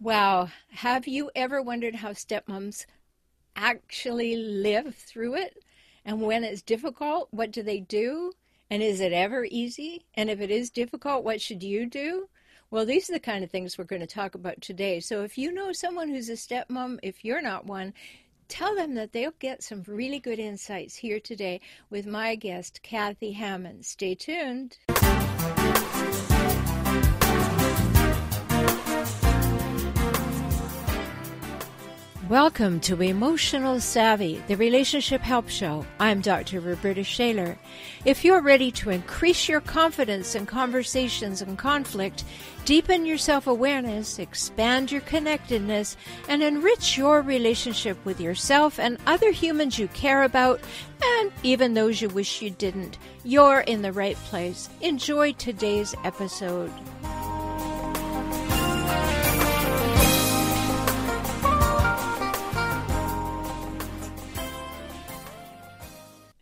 Wow. Have you ever wondered how stepmoms actually live through it? And when it's difficult, what do they do? And is it ever easy? And if it is difficult, what should you do? Well, these are the kind of things we're going to talk about today. So if you know someone who's a stepmom, if you're not one, tell them that they'll get some really good insights here today with my guest, Kathy Hammond. Stay tuned. Welcome to Emotional Savvy, the Relationship Help Show. I'm Dr. Roberta Shaler. If you're ready to increase your confidence in conversations and conflict, deepen your self awareness, expand your connectedness, and enrich your relationship with yourself and other humans you care about, and even those you wish you didn't, you're in the right place. Enjoy today's episode.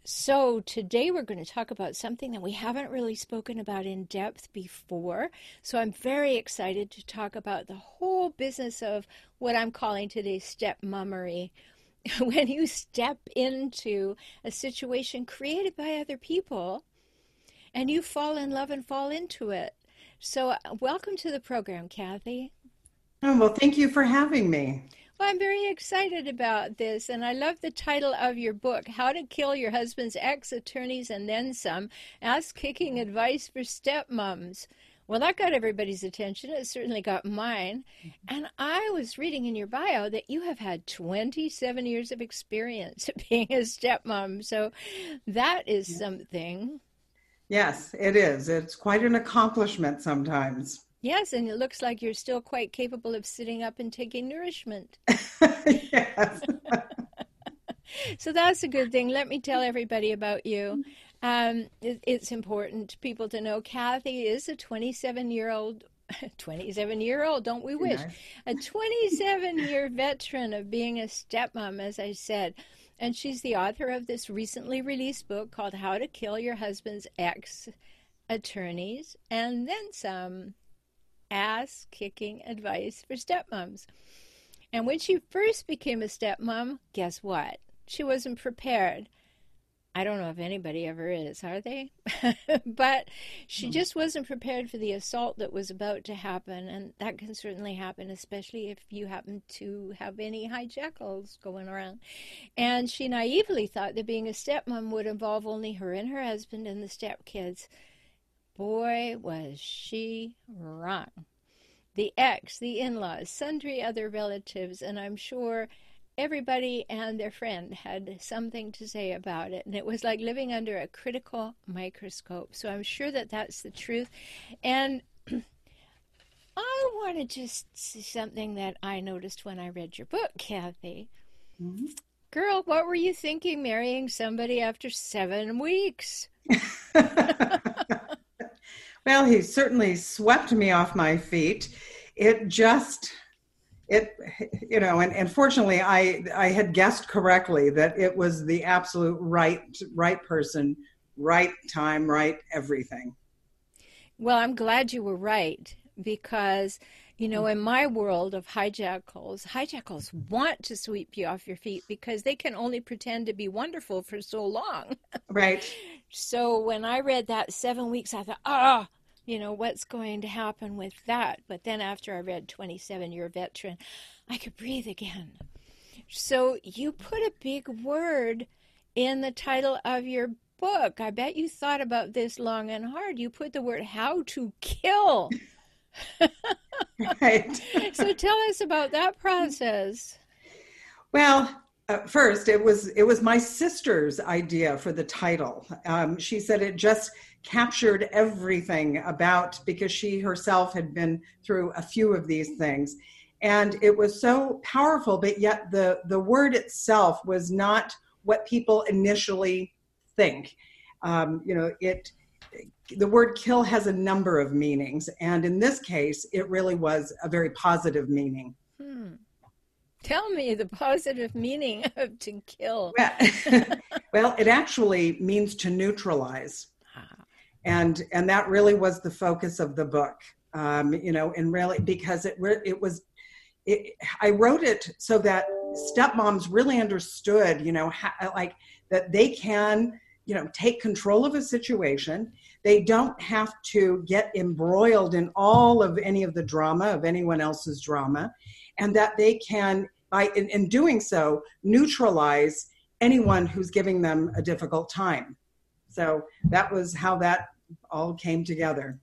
So, today we're going to talk about something that we haven't really spoken about in depth before. So, I'm very excited to talk about the whole business of what I'm calling today stepmommery. when you step into a situation created by other people and you fall in love and fall into it. So, uh, welcome to the program, Kathy. Oh, well, thank you for having me. Well, I'm very excited about this, and I love the title of your book, How to Kill Your Husband's Ex Attorneys and Then Some Ass Kicking Advice for Stepmoms. Well, that got everybody's attention. It certainly got mine. Mm-hmm. And I was reading in your bio that you have had 27 years of experience being a stepmom. So that is something. Yes, it is. It's quite an accomplishment sometimes. Yes, and it looks like you're still quite capable of sitting up and taking nourishment. yes. so that's a good thing. Let me tell everybody about you. Um, it, it's important people to know Kathy is a 27 year old 27 year old, don't we wish? A 27 year veteran of being a stepmom, as I said. And she's the author of this recently released book called How to Kill Your Husband's Ex Attorneys and Then Some ass kicking advice for stepmoms. And when she first became a stepmom, guess what? She wasn't prepared. I don't know if anybody ever is, are they? but she hmm. just wasn't prepared for the assault that was about to happen. And that can certainly happen, especially if you happen to have any hijackals going around. And she naively thought that being a stepmom would involve only her and her husband and the stepkids. Boy, was she wrong. The ex, the in laws, sundry other relatives, and I'm sure everybody and their friend had something to say about it. And it was like living under a critical microscope. So I'm sure that that's the truth. And I want to just say something that I noticed when I read your book, Kathy. Mm-hmm. Girl, what were you thinking marrying somebody after seven weeks? Well, he certainly swept me off my feet. It just it you know and, and fortunately i i had guessed correctly that it was the absolute right right person right time right everything well i'm glad you were right because you know in my world of hijackals hijackals want to sweep you off your feet because they can only pretend to be wonderful for so long right so when i read that seven weeks i thought ah oh, you know, what's going to happen with that. But then after I read 27 Year Veteran, I could breathe again. So you put a big word in the title of your book. I bet you thought about this long and hard. You put the word how to kill. right. so tell us about that process. Well, uh, first, it was it was my sister's idea for the title. Um, she said it just captured everything about because she herself had been through a few of these things and it was so powerful but yet the the word itself was not what people initially think um, you know it the word kill has a number of meanings and in this case it really was a very positive meaning. Hmm. tell me the positive meaning of to kill. Well, well it actually means to neutralize. And and that really was the focus of the book. Um, you know and really because it it was it, i wrote it so that stepmoms really understood you know how, like that they can you know take control of a situation. They don't have to get embroiled in all of any of the drama of anyone else's drama and that they can by in, in doing so neutralize anyone who's giving them a difficult time. So that was how that all came together.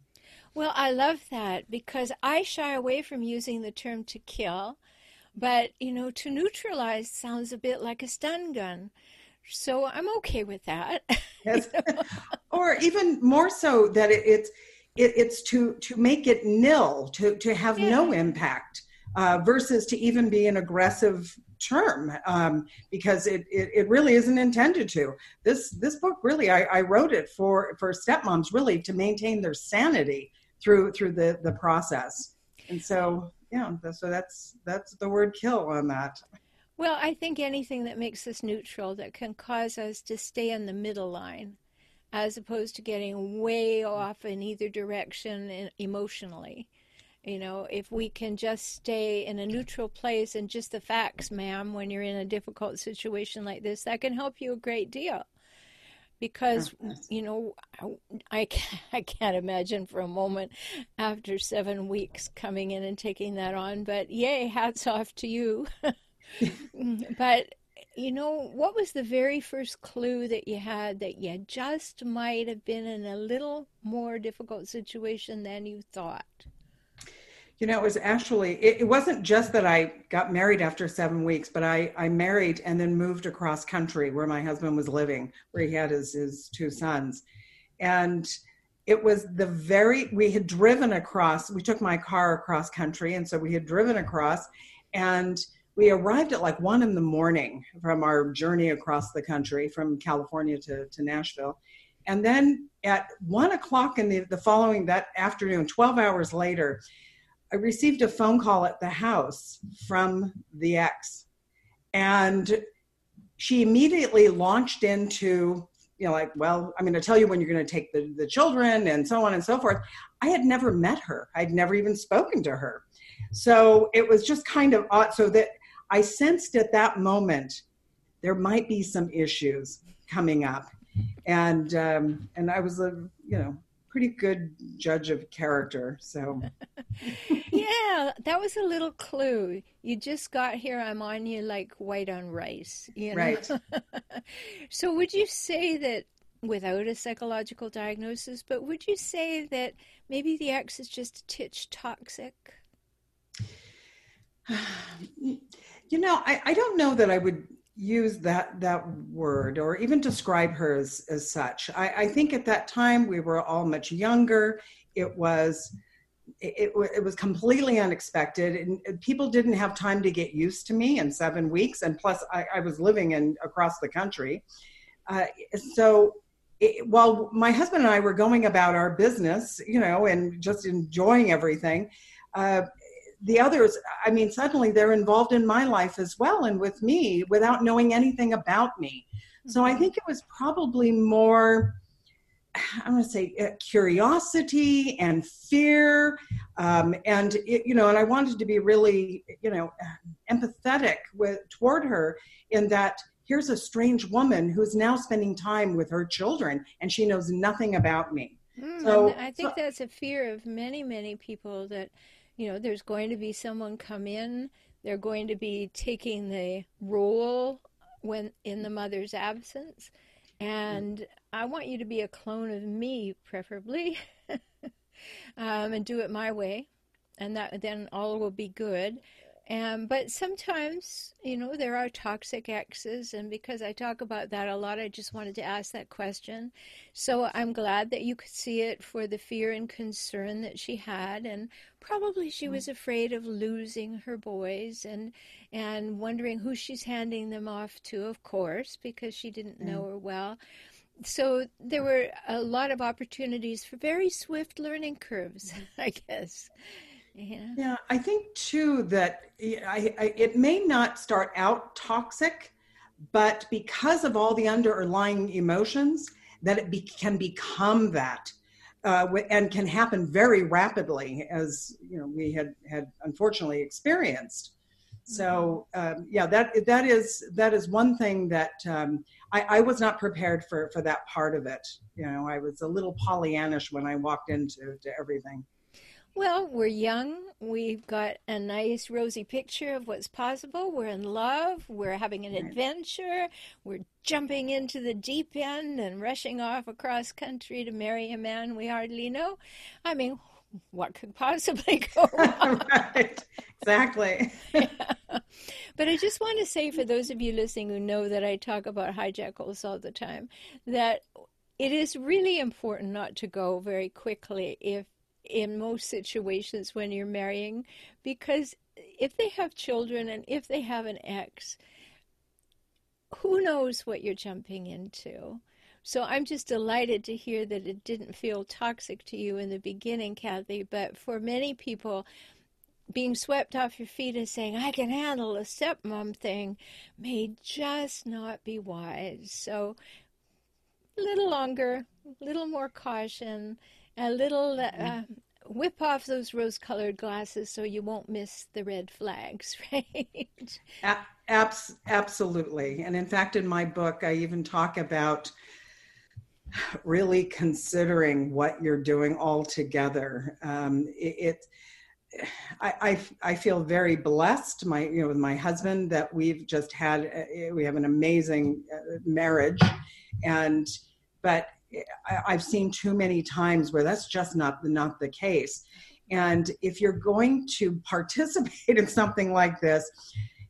Well i love that because i shy away from using the term to kill but you know to neutralize sounds a bit like a stun gun so I'm okay with that. yes. or even more so that it, it's it, it's to to make it nil, to to have yeah. no impact, uh, versus to even be an aggressive term um, because it, it, it really isn't intended to. This this book really I, I wrote it for for stepmoms really to maintain their sanity through through the the process, and so yeah, so that's that's the word kill on that. Well, I think anything that makes us neutral that can cause us to stay in the middle line as opposed to getting way off in either direction emotionally. You know, if we can just stay in a neutral place and just the facts, ma'am, when you're in a difficult situation like this, that can help you a great deal. Because, you know, I, I can't imagine for a moment after seven weeks coming in and taking that on, but yay, hats off to you. but you know, what was the very first clue that you had that you just might have been in a little more difficult situation than you thought? You know, it was actually, it, it, wasn't just that I got married after seven weeks, but I, I married and then moved across country where my husband was living, where he had his, his two sons. And it was the very, we had driven across, we took my car across country. And so we had driven across and we arrived at like one in the morning from our journey across the country from California to, to Nashville. And then at one o'clock in the, the following that afternoon, 12 hours later, I received a phone call at the house from the ex. And she immediately launched into, you know, like, well, I'm going to tell you when you're going to take the, the children and so on and so forth. I had never met her, I'd never even spoken to her. So it was just kind of odd. So that I sensed at that moment there might be some issues coming up, and um, and I was a you know pretty good judge of character. So yeah, that was a little clue. You just got here. I'm on you like white on rice. You know? Right. so would you say that without a psychological diagnosis, but would you say that maybe the ex is just titch toxic? You know, I, I don't know that I would use that that word or even describe her as, as such. I, I think at that time we were all much younger. It was it, it was completely unexpected and people didn't have time to get used to me in seven weeks and plus i, I was living in across the country uh, so it, while my husband and i were going about our business you know and just enjoying everything uh, the others, I mean, suddenly they're involved in my life as well and with me without knowing anything about me. So I mm-hmm. think it was probably more, I'm going to say, uh, curiosity and fear. Um, and, it, you know, and I wanted to be really, you know, empathetic with toward her in that here's a strange woman who's now spending time with her children and she knows nothing about me. Mm, so I think so, that's a fear of many, many people that you know, there's going to be someone come in, they're going to be taking the role when in the mother's absence. And I want you to be a clone of me, preferably, um, and do it my way, and that then all will be good. Um, but sometimes, you know, there are toxic exes, and because I talk about that a lot, I just wanted to ask that question. So I'm glad that you could see it for the fear and concern that she had, and probably she was afraid of losing her boys, and and wondering who she's handing them off to, of course, because she didn't know her well. So there were a lot of opportunities for very swift learning curves, I guess. Yeah. yeah, I think too that I, I, it may not start out toxic, but because of all the underlying emotions, that it be, can become that. uh, and can happen very rapidly, as you know we had had unfortunately experienced. So mm-hmm. um, yeah, that that is that is one thing that um, I, I, was not prepared for for that part of it. You know, I was a little Pollyannish when I walked into to everything. Well, we're young. We've got a nice rosy picture of what's possible. We're in love. We're having an adventure. We're jumping into the deep end and rushing off across country to marry a man we hardly know. I mean, what could possibly go wrong? right. Exactly. yeah. But I just want to say for those of you listening who know that I talk about hijackals all the time, that it is really important not to go very quickly if in most situations when you're marrying because if they have children and if they have an ex, who knows what you're jumping into? So I'm just delighted to hear that it didn't feel toxic to you in the beginning, Kathy. But for many people, being swept off your feet and saying, I can handle a stepmom thing may just not be wise. So a little longer, a little more caution, a little uh, mm-hmm. whip off those rose colored glasses so you won't miss the red flags, right? A- abs- absolutely. And in fact, in my book, I even talk about really considering what you're doing all together. Um, it, it I, I, I feel very blessed my you know with my husband that we've just had uh, we have an amazing uh, marriage and but I, have seen too many times where that's just not not the case. And if you're going to participate in something like this,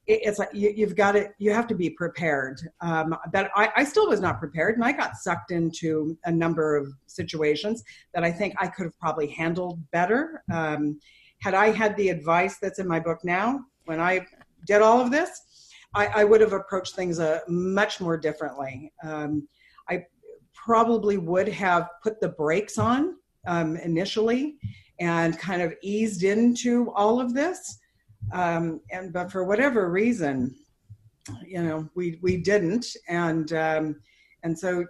it's like you, have got to you have to be prepared. Um, but I, I still was not prepared, and I got sucked into a number of situations that I think I could have probably handled better. Um, had I had the advice that's in my book now, when I did all of this, I, I would have approached things uh, much more differently. Um, I probably would have put the brakes on um, initially and kind of eased into all of this. Um, and but for whatever reason, you know, we we didn't, and um, and so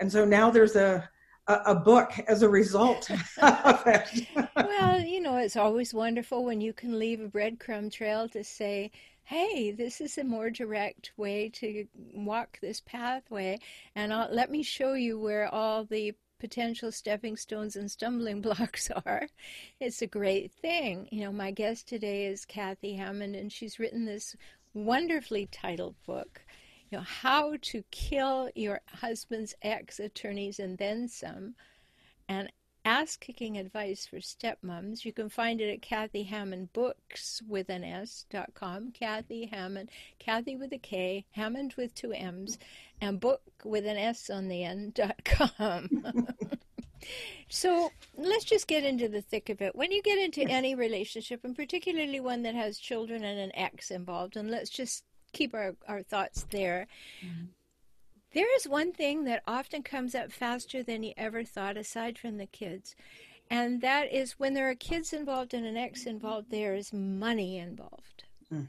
and so now there's a a, book as a result of it. well, you know, it's always wonderful when you can leave a breadcrumb trail to say, hey, this is a more direct way to walk this pathway, and I'll, let me show you where all the potential stepping stones and stumbling blocks are. It's a great thing. You know, my guest today is Kathy Hammond, and she's written this wonderfully titled book. You know, how to kill your husband's ex attorneys and then some. And ass kicking advice for stepmoms. You can find it at Kathy Hammond Books with an S dot com. Kathy Hammond, Kathy with a K, Hammond with two M's, and book with an S on the end dot com. so let's just get into the thick of it. When you get into any relationship, and particularly one that has children and an ex involved, and let's just keep our, our thoughts there. Mm-hmm there is one thing that often comes up faster than you ever thought, aside from the kids, and that is when there are kids involved and an ex involved, there is money involved. Mm.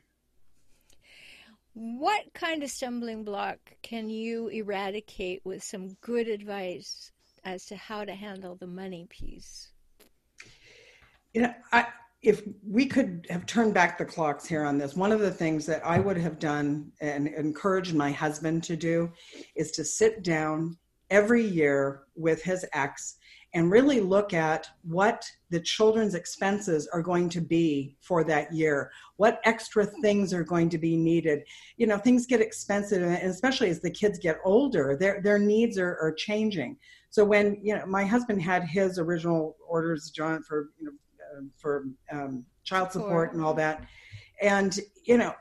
What kind of stumbling block can you eradicate with some good advice as to how to handle the money piece? You know, I, if we could have turned back the clocks here on this, one of the things that I would have done and encouraged my husband to do is to sit down every year with his ex and really look at what the children's expenses are going to be for that year what extra things are going to be needed. You know things get expensive and especially as the kids get older their their needs are, are changing. So when you know my husband had his original orders john for you know for um, child support. and all that. And you know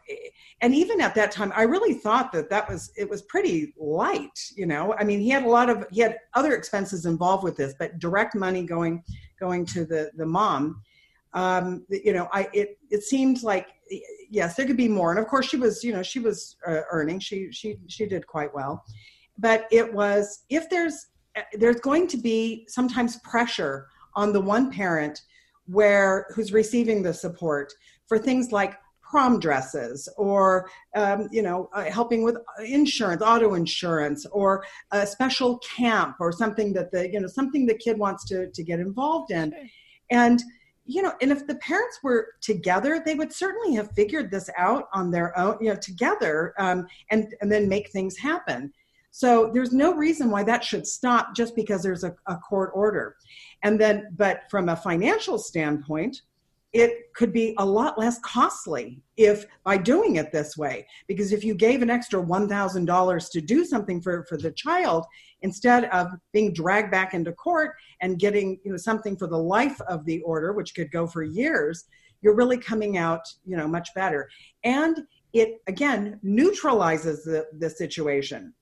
and even at that time i really thought that that was it was pretty light you know? I mean he had a lot of he had other expenses involved with this but direct money going going to the the mom um you know i it it seemed like yes there could be more. And of course she was you know she was uh, earning. She she she did quite well. But it was if there's there's going to be sometimes pressure on the one parent where who's receiving the support for things like prom dresses or um, you know uh, helping with insurance auto insurance or a special camp or something that the you know something the kid wants to to get involved in sure. and you know and if the parents were together they would certainly have figured this out on their own you know together um, and and then make things happen so there's no reason why that should stop just because there's a, a court order. And then but from a financial standpoint it could be a lot less costly if by doing it this way. Because if you gave an extra $1000 to do something for, for the child instead of being dragged back into court and getting you know something for the life of the order which could go for years you're really coming out you know much better. And it again neutralizes the, the situation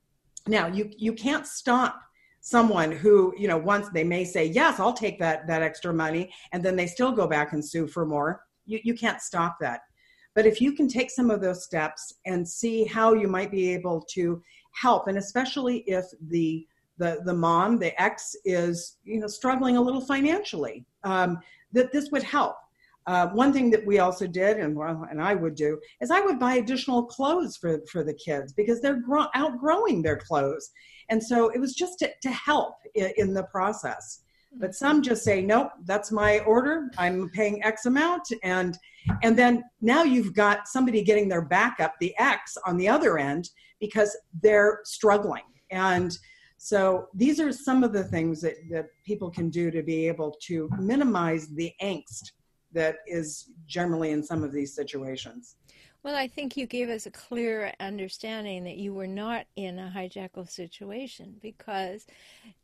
now you you can't stop someone who you know once they may say yes i'll take that that extra money and then they still go back and sue for more. You, you can't stop that. But if you can take some of those steps and see how you might be able to help and especially if the the the mom the ex is you know struggling a little financially um, that this would help uh, one thing that we also did, and well, and I would do, is I would buy additional clothes for for the kids because they're grow- outgrowing their clothes, and so it was just to, to help in, in the process. But some just say, nope, that's my order. I'm paying X amount, and and then now you've got somebody getting their backup, the X on the other end, because they're struggling and. So these are some of the things that, that people can do to be able to minimize the angst that is generally in some of these situations. Well, I think you gave us a clear understanding that you were not in a hijackal situation because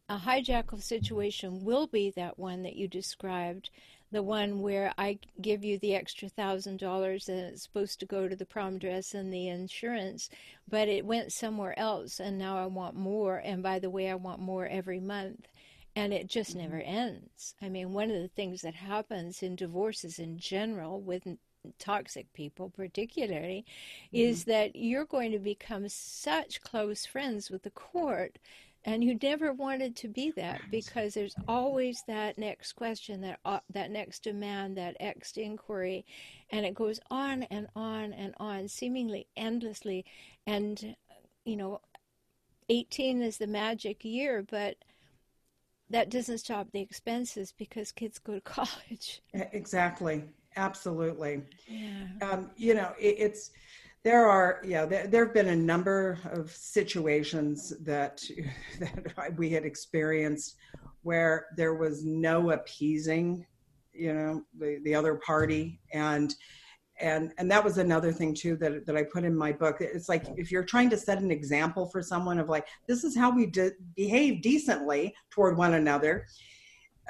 a hijackal situation will be that one that you described, the one where I give you the extra thousand dollars and it's supposed to go to the prom dress and the insurance, but it went somewhere else and now I want more. And by the way, I want more every month and it just never mm-hmm. ends. I mean, one of the things that happens in divorces in general with toxic people particularly mm-hmm. is that you're going to become such close friends with the court and you never wanted to be that because there's always that next question that uh, that next demand that next inquiry and it goes on and on and on seemingly endlessly and you know 18 is the magic year but that doesn't stop the expenses because kids go to college. Exactly. Absolutely. Yeah. Um, you know, it, it's there are yeah there, there have been a number of situations that that we had experienced where there was no appeasing you know the the other party and and and that was another thing too that that I put in my book. It's like if you're trying to set an example for someone of like this is how we de- behave decently toward one another.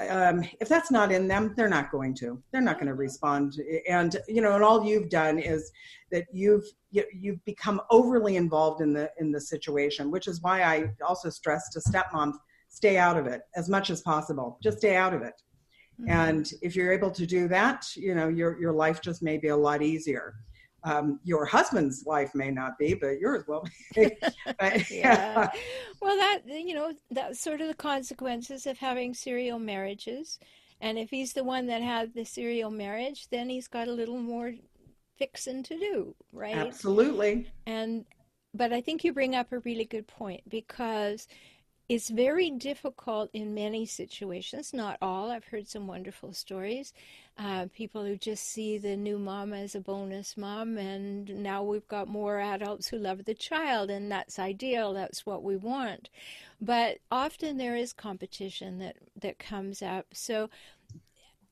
Um, if that's not in them, they're not going to. They're not going to respond. And you know, and all you've done is that you've you, have you have become overly involved in the in the situation, which is why I also stress to stepmoms stay out of it as much as possible. Just stay out of it Mm-hmm. And if you're able to do that, you know, your, your life just may be a lot easier. Um, your husband's life may not be, but yours will be. but, yeah. Well, that, you know, that's sort of the consequences of having serial marriages. And if he's the one that had the serial marriage, then he's got a little more fixing to do, right? Absolutely. And, but I think you bring up a really good point because it's very difficult in many situations, not all. I've heard some wonderful stories. Uh, people who just see the new mom as a bonus mom, and now we've got more adults who love the child, and that's ideal. That's what we want. But often there is competition that, that comes up. So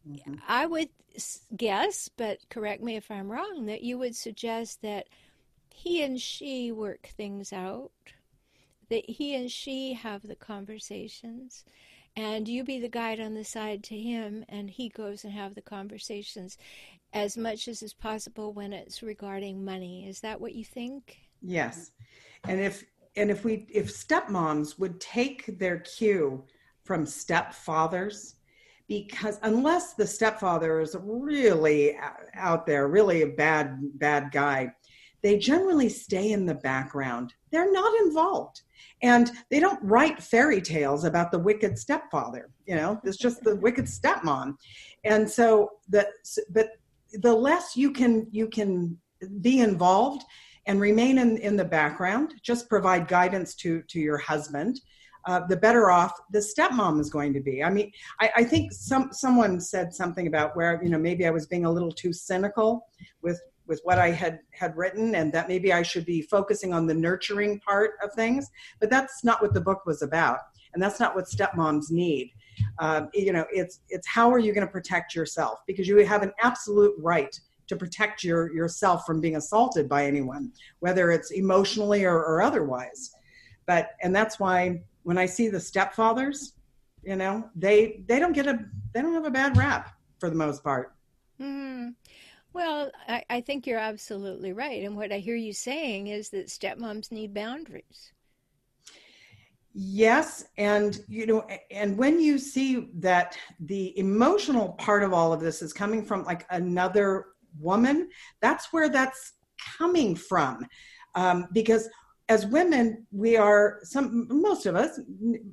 mm-hmm. I would guess, but correct me if I'm wrong, that you would suggest that he and she work things out that he and she have the conversations and you be the guide on the side to him and he goes and have the conversations as much as is possible when it's regarding money. Is that what you think? Yes. And if and if we if stepmoms would take their cue from stepfathers because unless the stepfather is really out there really a bad bad guy they generally stay in the background they're not involved and they don't write fairy tales about the wicked stepfather you know it's just the wicked stepmom and so the but the less you can you can be involved and remain in, in the background, just provide guidance to, to your husband, uh, the better off the stepmom is going to be. I mean, I, I, think some someone said something about where you know maybe I was being a little too cynical with with what I had had written, and that maybe I should be focusing on the nurturing part of things. But that's not what the book was about, and that's not what stepmoms need. Um, you know, it's it's how are you going to protect yourself because you have an absolute right to protect your yourself from being assaulted by anyone, whether it's emotionally or, or otherwise. But and that's why when I see the stepfathers, you know, they they don't get a they don't have a bad rap for the most part. Mm-hmm. Well, I, I think you're absolutely right. And what I hear you saying is that stepmoms need boundaries. Yes, and you know, and when you see that the emotional part of all of this is coming from like another woman, that's where that's coming from. Um, because as women, we are some most of us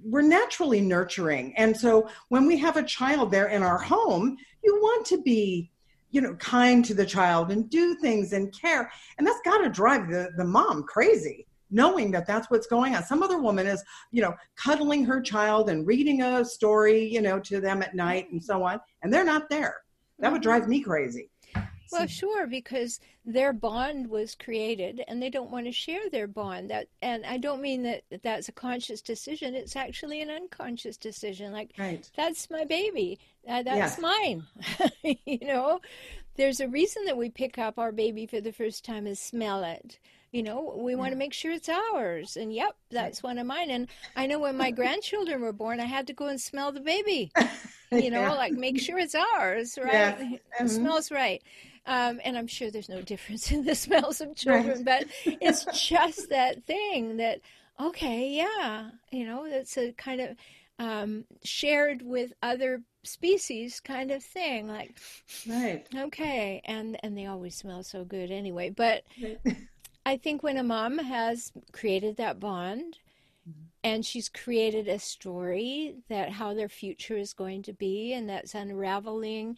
we're naturally nurturing, and so when we have a child there in our home, you want to be you know kind to the child and do things and care and that's got to drive the, the mom crazy knowing that that's what's going on some other woman is you know cuddling her child and reading a story you know to them at night and so on and they're not there that would mm-hmm. drive me crazy well, sure, because their bond was created, and they don't want to share their bond. That, and I don't mean that that's a conscious decision. It's actually an unconscious decision. Like, right. that's my baby. Uh, that's mine. you know, there's a reason that we pick up our baby for the first time and smell it. You know, we want to make sure it's ours. And yep, that's one of mine. And I know when my grandchildren were born, I had to go and smell the baby. You know, yeah. like make sure it's ours, right? Yeah. It mm-hmm. smells right. Um, and I'm sure there's no difference in the smells of children, right. but it's just that thing that, okay, yeah, you know, it's a kind of um, shared with other species kind of thing like right okay and and they always smell so good anyway but i think when a mom has created that bond mm-hmm. and she's created a story that how their future is going to be and that's unraveling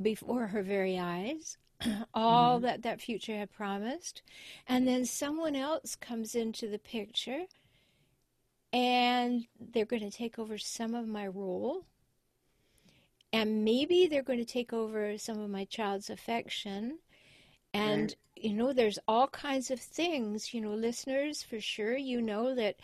before her very eyes all mm-hmm. that that future had promised and then someone else comes into the picture and they're going to take over some of my role and maybe they're going to take over some of my child's affection and right. you know there's all kinds of things you know listeners for sure you know that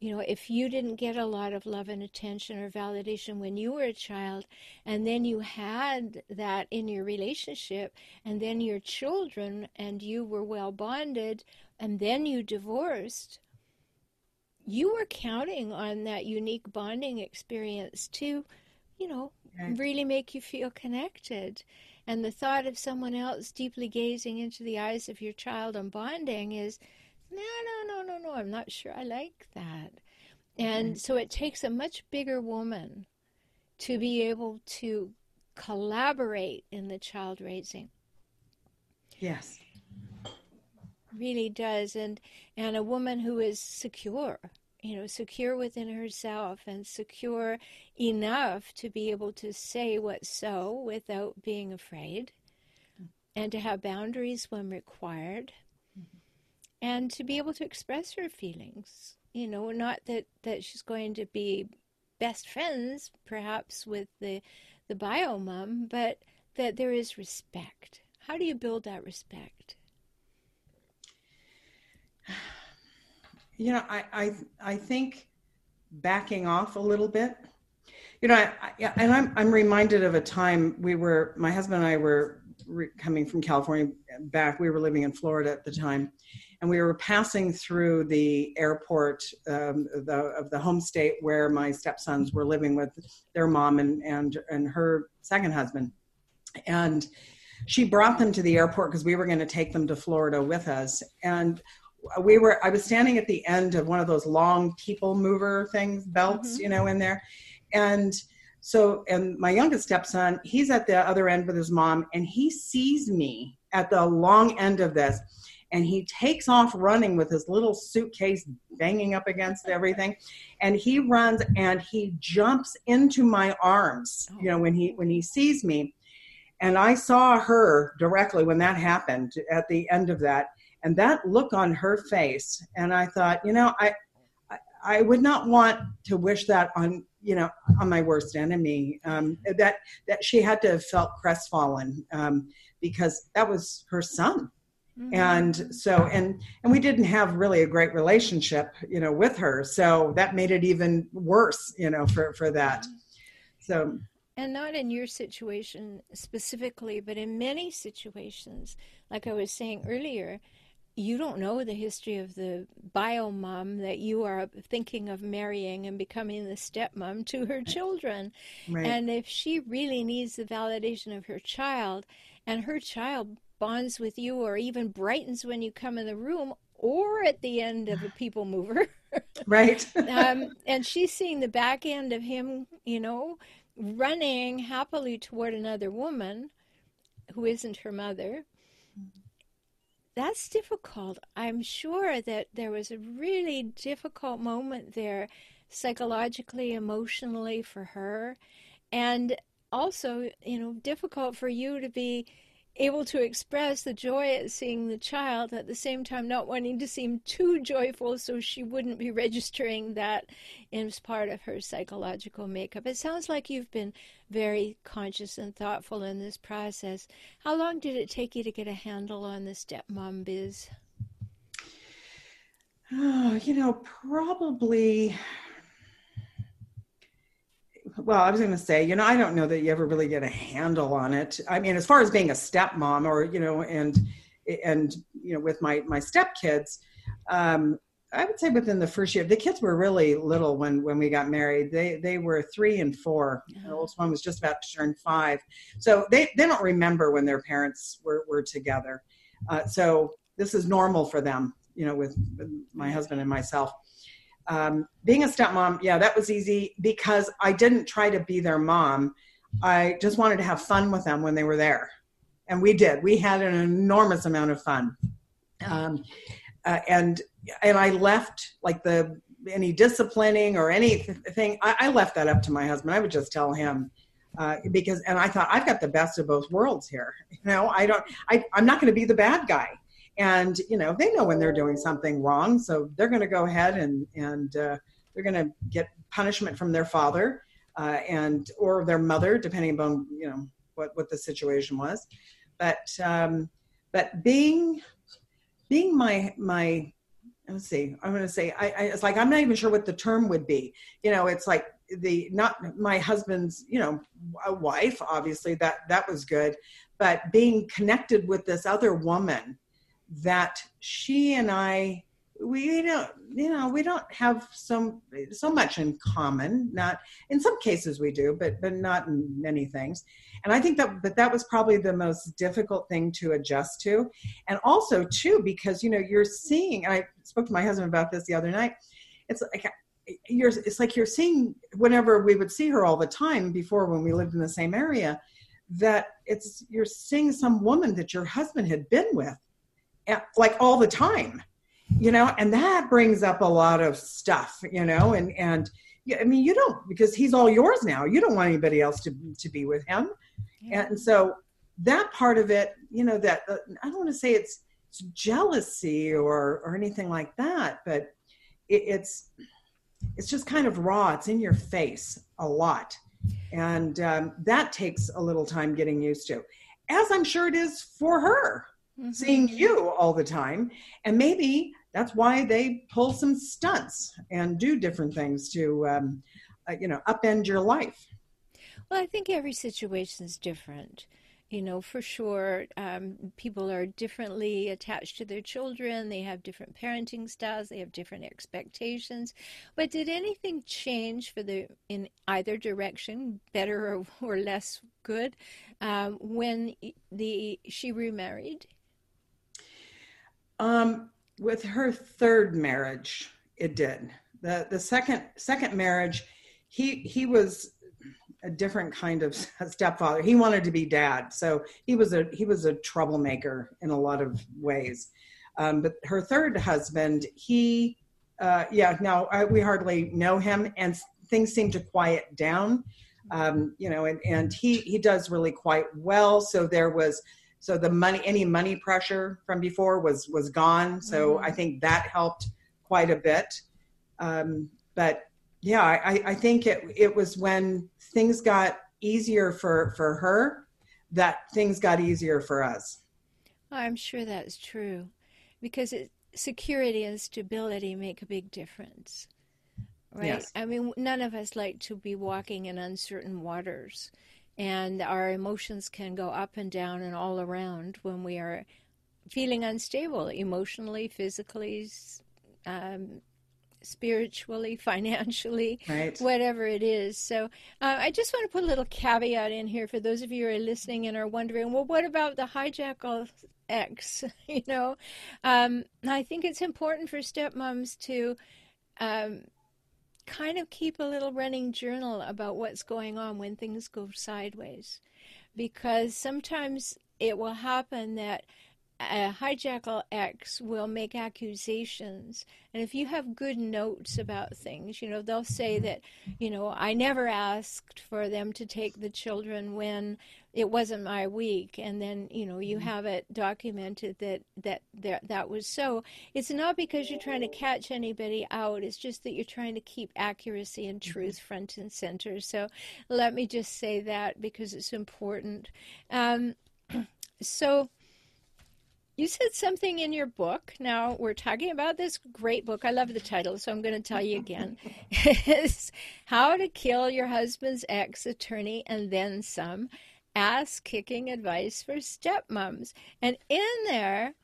you know, if you didn't get a lot of love and attention or validation when you were a child, and then you had that in your relationship, and then your children and you were well bonded, and then you divorced, you were counting on that unique bonding experience to, you know, right. really make you feel connected. And the thought of someone else deeply gazing into the eyes of your child and bonding is no, no, no, no, no, I'm not sure I like that. And mm-hmm. so it takes a much bigger woman to be able to collaborate in the child raising. Yes. Really does. And and a woman who is secure, you know, secure within herself and secure enough to be able to say what's so without being afraid mm-hmm. and to have boundaries when required and to be able to express her feelings. You know, not that, that she's going to be best friends, perhaps, with the, the bio mom, but that there is respect. How do you build that respect? You know, I, I, I think backing off a little bit. You know, I, I, and I'm I'm reminded of a time we were my husband and I were re- coming from California back. We were living in Florida at the time, and we were passing through the airport um, the, of the home state where my stepsons were living with their mom and, and, and her second husband. And she brought them to the airport because we were going to take them to Florida with us. And we were, I was standing at the end of one of those long people mover things, belts, mm-hmm. you know, in there. And so, and my youngest stepson, he's at the other end with his mom, and he sees me at the long end of this and he takes off running with his little suitcase banging up against everything and he runs and he jumps into my arms you know when he when he sees me And I saw her directly when that happened at the end of that, and that look on her face. And I thought, you know, I, I would not want to wish that on you know on my worst enemy. Um, that that she had to have felt crestfallen um, because that was her son. Mm-hmm. And so, and and we didn't have really a great relationship, you know, with her. So that made it even worse, you know, for for that. So and not in your situation specifically, but in many situations, like I was saying earlier, you don't know the history of the bio mom that you are thinking of marrying and becoming the stepmom to her children. Right. And if she really needs the validation of her child, and her child bonds with you or even brightens when you come in the room or at the end of a people mover. right. um, and she's seeing the back end of him, you know, running happily toward another woman who isn't her mother that's difficult. I'm sure that there was a really difficult moment there, psychologically, emotionally for her, and also, you know, difficult for you to be able to express the joy at seeing the child at the same time not wanting to seem too joyful so she wouldn't be registering that as part of her psychological makeup. It sounds like you've been very conscious and thoughtful in this process. How long did it take you to get a handle on the stepmom biz? Oh, you know, probably well, I was going to say, you know, I don't know that you ever really get a handle on it. I mean, as far as being a stepmom, or you know, and and you know, with my my stepkids, um, I would say within the first year, the kids were really little when when we got married. They they were three and four. The oldest one was just about to turn five, so they they don't remember when their parents were were together. Uh, so this is normal for them, you know, with, with my husband and myself um, being a stepmom, yeah, that was easy because I didn't try to be their mom. I just wanted to have fun with them when they were there. And we did. We had an enormous amount of fun. Um, uh, and and I left like the any disciplining or anything. I, I, left that up to my husband. I would just tell him uh, because, and I thought I've got the best of both worlds here. You know, I don't. I, I'm not going to be the bad guy and you know they know when they're doing something wrong so they're going to go ahead and and uh, they're going to get punishment from their father uh, and or their mother depending upon you know what what the situation was but um but being being my my let's see i'm going to say I, I it's like i'm not even sure what the term would be. You know it's like the not my husband's you know a wife obviously that that was good. But being connected with this other woman that she and I we don't you know we don't have some so much in common not in some cases we do but but not in many things. And i think that but that was probably the most difficult thing to adjust to. And also too because you know you're seeing i spoke to my husband about this the other night it's like you're it's like you're seeing whenever we would see her all the time before when we lived in the same area that it's you're seeing some woman that your husband had been with eh, like all the time you know and that brings up a lot of stuff you know and and I mean, you don't because he's all yours now. You don't want anybody else to to be with him, yeah. and so that part of it, you know, that uh, I don't want to say it's, it's jealousy or or anything like that, but it, it's it's just kind of raw. It's in your face a lot, and um, that takes a little time getting used to, as I'm sure it is for her mm-hmm. seeing you all the time. And maybe that's why they pull some stunts and do different things to, um, uh, you know, upend your life. Well, I think every situation is different. You know, for sure, um, people are differently attached to their children. They have different parenting styles. They have different expectations. But did anything change for the in either direction, better or, or less good, um, when the she remarried? Um, with her third marriage, it did. the The second second marriage, he he was a different kind of stepfather. He wanted to be dad, so he was a he was a troublemaker in a lot of ways. Um, but her third husband, he, uh, yeah, now I, we hardly know him, and things seem to quiet down um, you know, and, and he he does really quite well. So there was so the money any money pressure from before was was gone. So mm-hmm. I think that helped quite a bit. Um, but yeah, I, I think it it was when things got easier for for her that things got easier for us. I'm sure that's true because it, security and stability make a big difference right? Yes. I mean, none of us like to be walking in uncertain waters, and our emotions can go up and down and all around when we are feeling unstable emotionally, physically, um, spiritually, financially, right. whatever it is. So uh, I just want to put a little caveat in here for those of you who are listening and are wondering, well, what about the hijackal X? you know, um, I think it's important for stepmoms to um, kind of keep a little running journal about what's going on when things go sideways. Because sometimes it will happen that a hijackal X will make accusations. And if you have good notes about things, you know, they'll say that, you know, I never asked for them to take the children when it wasn't my week and then you know you mm-hmm. have it documented that that that, that was so it's not because you're trying to catch anybody out it's just that you're trying to keep accuracy and mm-hmm. truth front and center so let me just say that because it's important um, so you said something in your book. Now we're talking about this great book. I love the title, so I'm going to tell you again. it's How to Kill Your Husband's Ex Attorney and Then Some. Ass Kicking Advice for Stepmoms. And in there,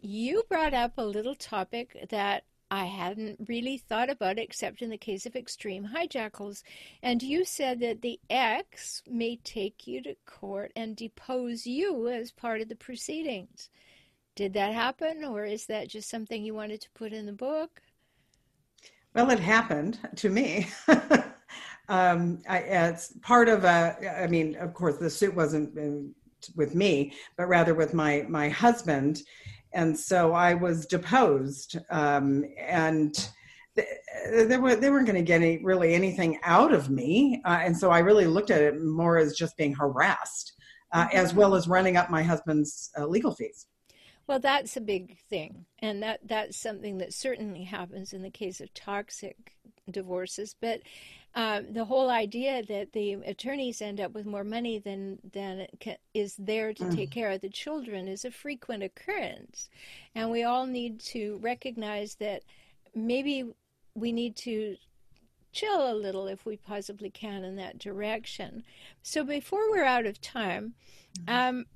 you brought up a little topic that I hadn't really thought about except in the case of extreme hijackals. And you said that the ex may take you to court and depose you as part of the proceedings. Did that happen, or is that just something you wanted to put in the book? Well, it happened to me. um, I, it's part of a. I mean, of course, the suit wasn't uh, with me, but rather with my my husband, and so I was deposed, um, and they, were, they weren't going to get any, really anything out of me, uh, and so I really looked at it more as just being harassed, uh, mm-hmm. as well as running up my husband's uh, legal fees. Well, that's a big thing, and that that's something that certainly happens in the case of toxic divorces. But um, the whole idea that the attorneys end up with more money than than is there to mm. take care of the children is a frequent occurrence, and we all need to recognize that maybe we need to chill a little if we possibly can in that direction. So before we're out of time. Mm-hmm. Um,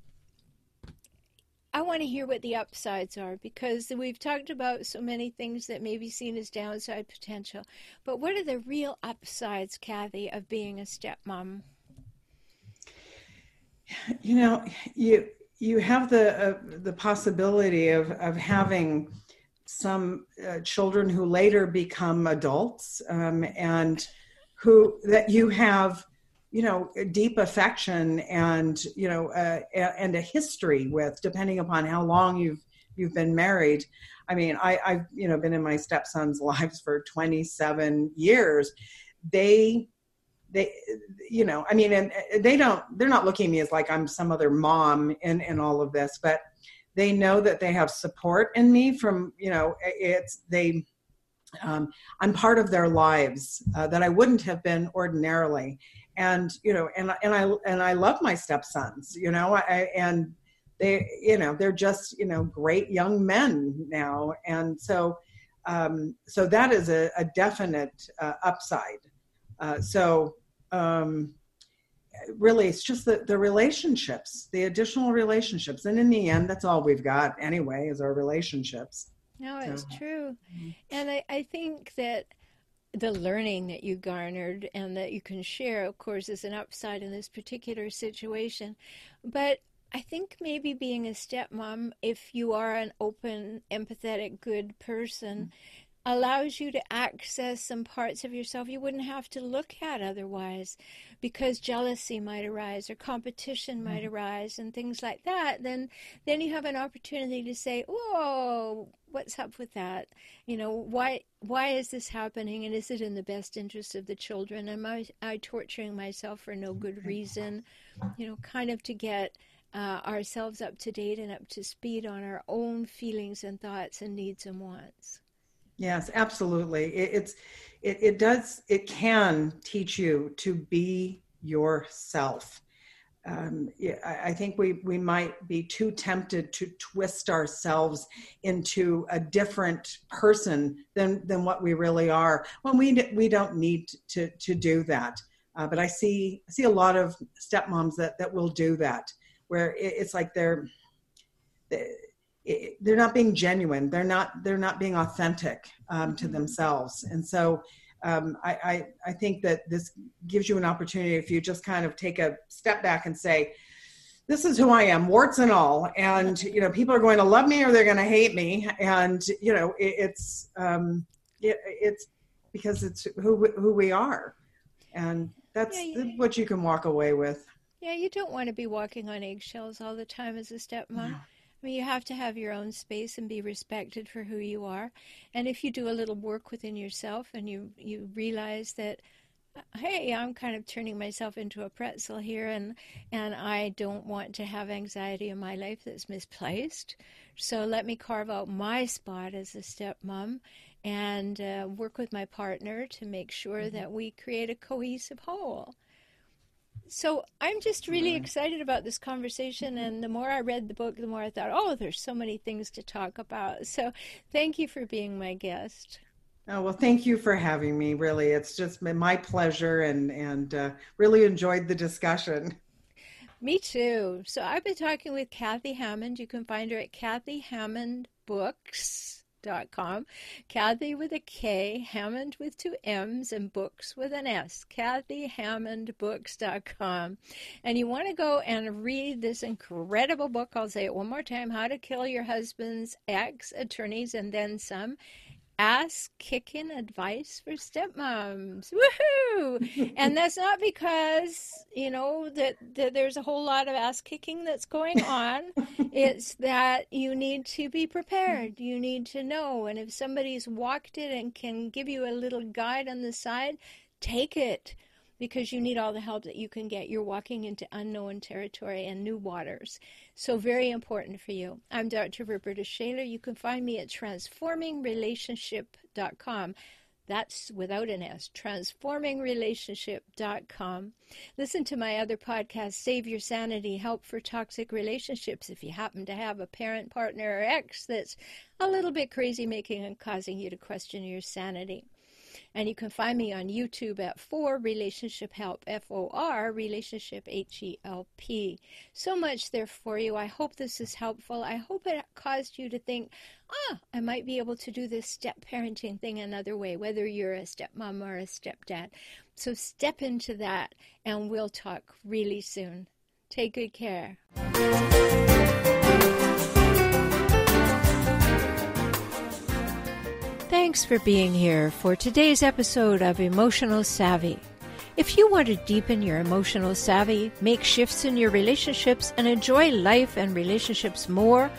I want to hear what the upsides are because we've talked about so many things that may be seen as downside potential. But what are the real upsides, Kathy, of being a stepmom? You know, you you have the uh, the possibility of of having some uh, children who later become adults um, and who that you have you know deep affection and you know uh, and a history with depending upon how long you've you've been married. I mean i i've you know been in my stepson's lives for 27 years. They they you know i mean and they don't they're not looking at me as like i'm some other mom in in all of this but they know that they have support in me from you know it's they um, i'm part of their lives uh, that i wouldn't have been ordinarily and you know and and i and i love my stepsons you know I, and they you know they're just you know great young men now and so um, so that is a, a definite uh, upside uh, so um, really it's just the, the relationships the additional relationships and in the end that's all we've got anyway is our relationships no it's so. true mm-hmm. and I, I think that the learning that you garnered and that you can share, of course, is an upside in this particular situation. But I think maybe being a stepmom, if you are an open, empathetic, good person, mm. Allows you to access some parts of yourself you wouldn't have to look at otherwise because jealousy might arise or competition mm-hmm. might arise and things like that then then you have an opportunity to say whoa what's up with that? You know why why is this happening and is it in the best interest of the children? Am i, I torturing myself for no good reason? You know kind of to get uh, ourselves up to date and up to speed on our own feelings and thoughts and needs and wants Yes, absolutely. It, it's it, it does it can teach you to be yourself. Um, I think we we might be too tempted to twist ourselves into a different person than than what we really are when we we don't need to to do that. Uh, but I see I see a lot of stepmoms that that will do that, where it, it's like they're it, they're not being genuine. They're not they're not being authentic um, to mm-hmm. themselves. And so um, I, I, I think that this gives you an opportunity if you just kind of take a step back and say this is who i am warts and all. And you know people are going to love me or they're going to hate me. And you know it, it's um, it, it's because it's who who we are. And that's yeah, what you can walk away with. Yeah you don't want to be walking on eggshells all the time as a stepmom I mean, you have to have your own space and be respected for who you are. And if you do a little work within yourself and you, you realize that, hey, I'm kind of turning myself into a pretzel here and, and I don't want to have anxiety in my life that's misplaced. So let me carve out my spot as a stepmom and uh, work with my partner to make sure mm-hmm. that we create a cohesive whole. So I'm just really excited about this conversation. And the more I read the book, the more I thought, oh, there's so many things to talk about. So thank you for being my guest. Oh, well, thank you for having me. Really, it's just been my pleasure and, and uh, really enjoyed the discussion. Me too. So I've been talking with Kathy Hammond. You can find her at Kathy Hammond Books com. Kathy with a K, Hammond with two M's, and books with an S. KathyHammondBooks.com. And you want to go and read this incredible book. I'll say it one more time How to Kill Your Husband's Ex Attorneys and Then Some ass kicking advice for stepmoms. Woohoo! and that's not because, you know, that, that there's a whole lot of ass kicking that's going on. it's that you need to be prepared. Mm. You need to know. And if somebody's walked it and can give you a little guide on the side, take it because you need all the help that you can get. You're walking into unknown territory and new waters. So, very important for you. I'm Dr. Roberta Shaler. You can find me at transformingrelationship.com. That's without an S, transformingrelationship.com. Listen to my other podcast, Save Your Sanity Help for Toxic Relationships, if you happen to have a parent, partner, or ex that's a little bit crazy making and causing you to question your sanity. And you can find me on YouTube at For Relationship Help, F O R, Relationship H E L P. So much there for you. I hope this is helpful. I hope it caused you to think, ah, I might be able to do this step parenting thing another way, whether you're a stepmom or a stepdad. So step into that, and we'll talk really soon. Take good care. Thanks for being here for today's episode of Emotional Savvy. If you want to deepen your emotional savvy, make shifts in your relationships, and enjoy life and relationships more,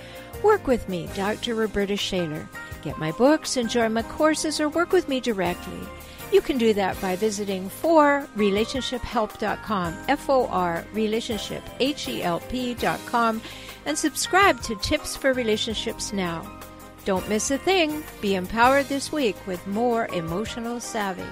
work with me, Dr. Roberta Shaler. Get my books, enjoy my courses, or work with me directly. You can do that by visiting forrelationshiphelp.com, F-O-R, relationship, H-E-L-P.com, and subscribe to Tips for Relationships Now. Don't miss a thing. Be empowered this week with more emotional savvy.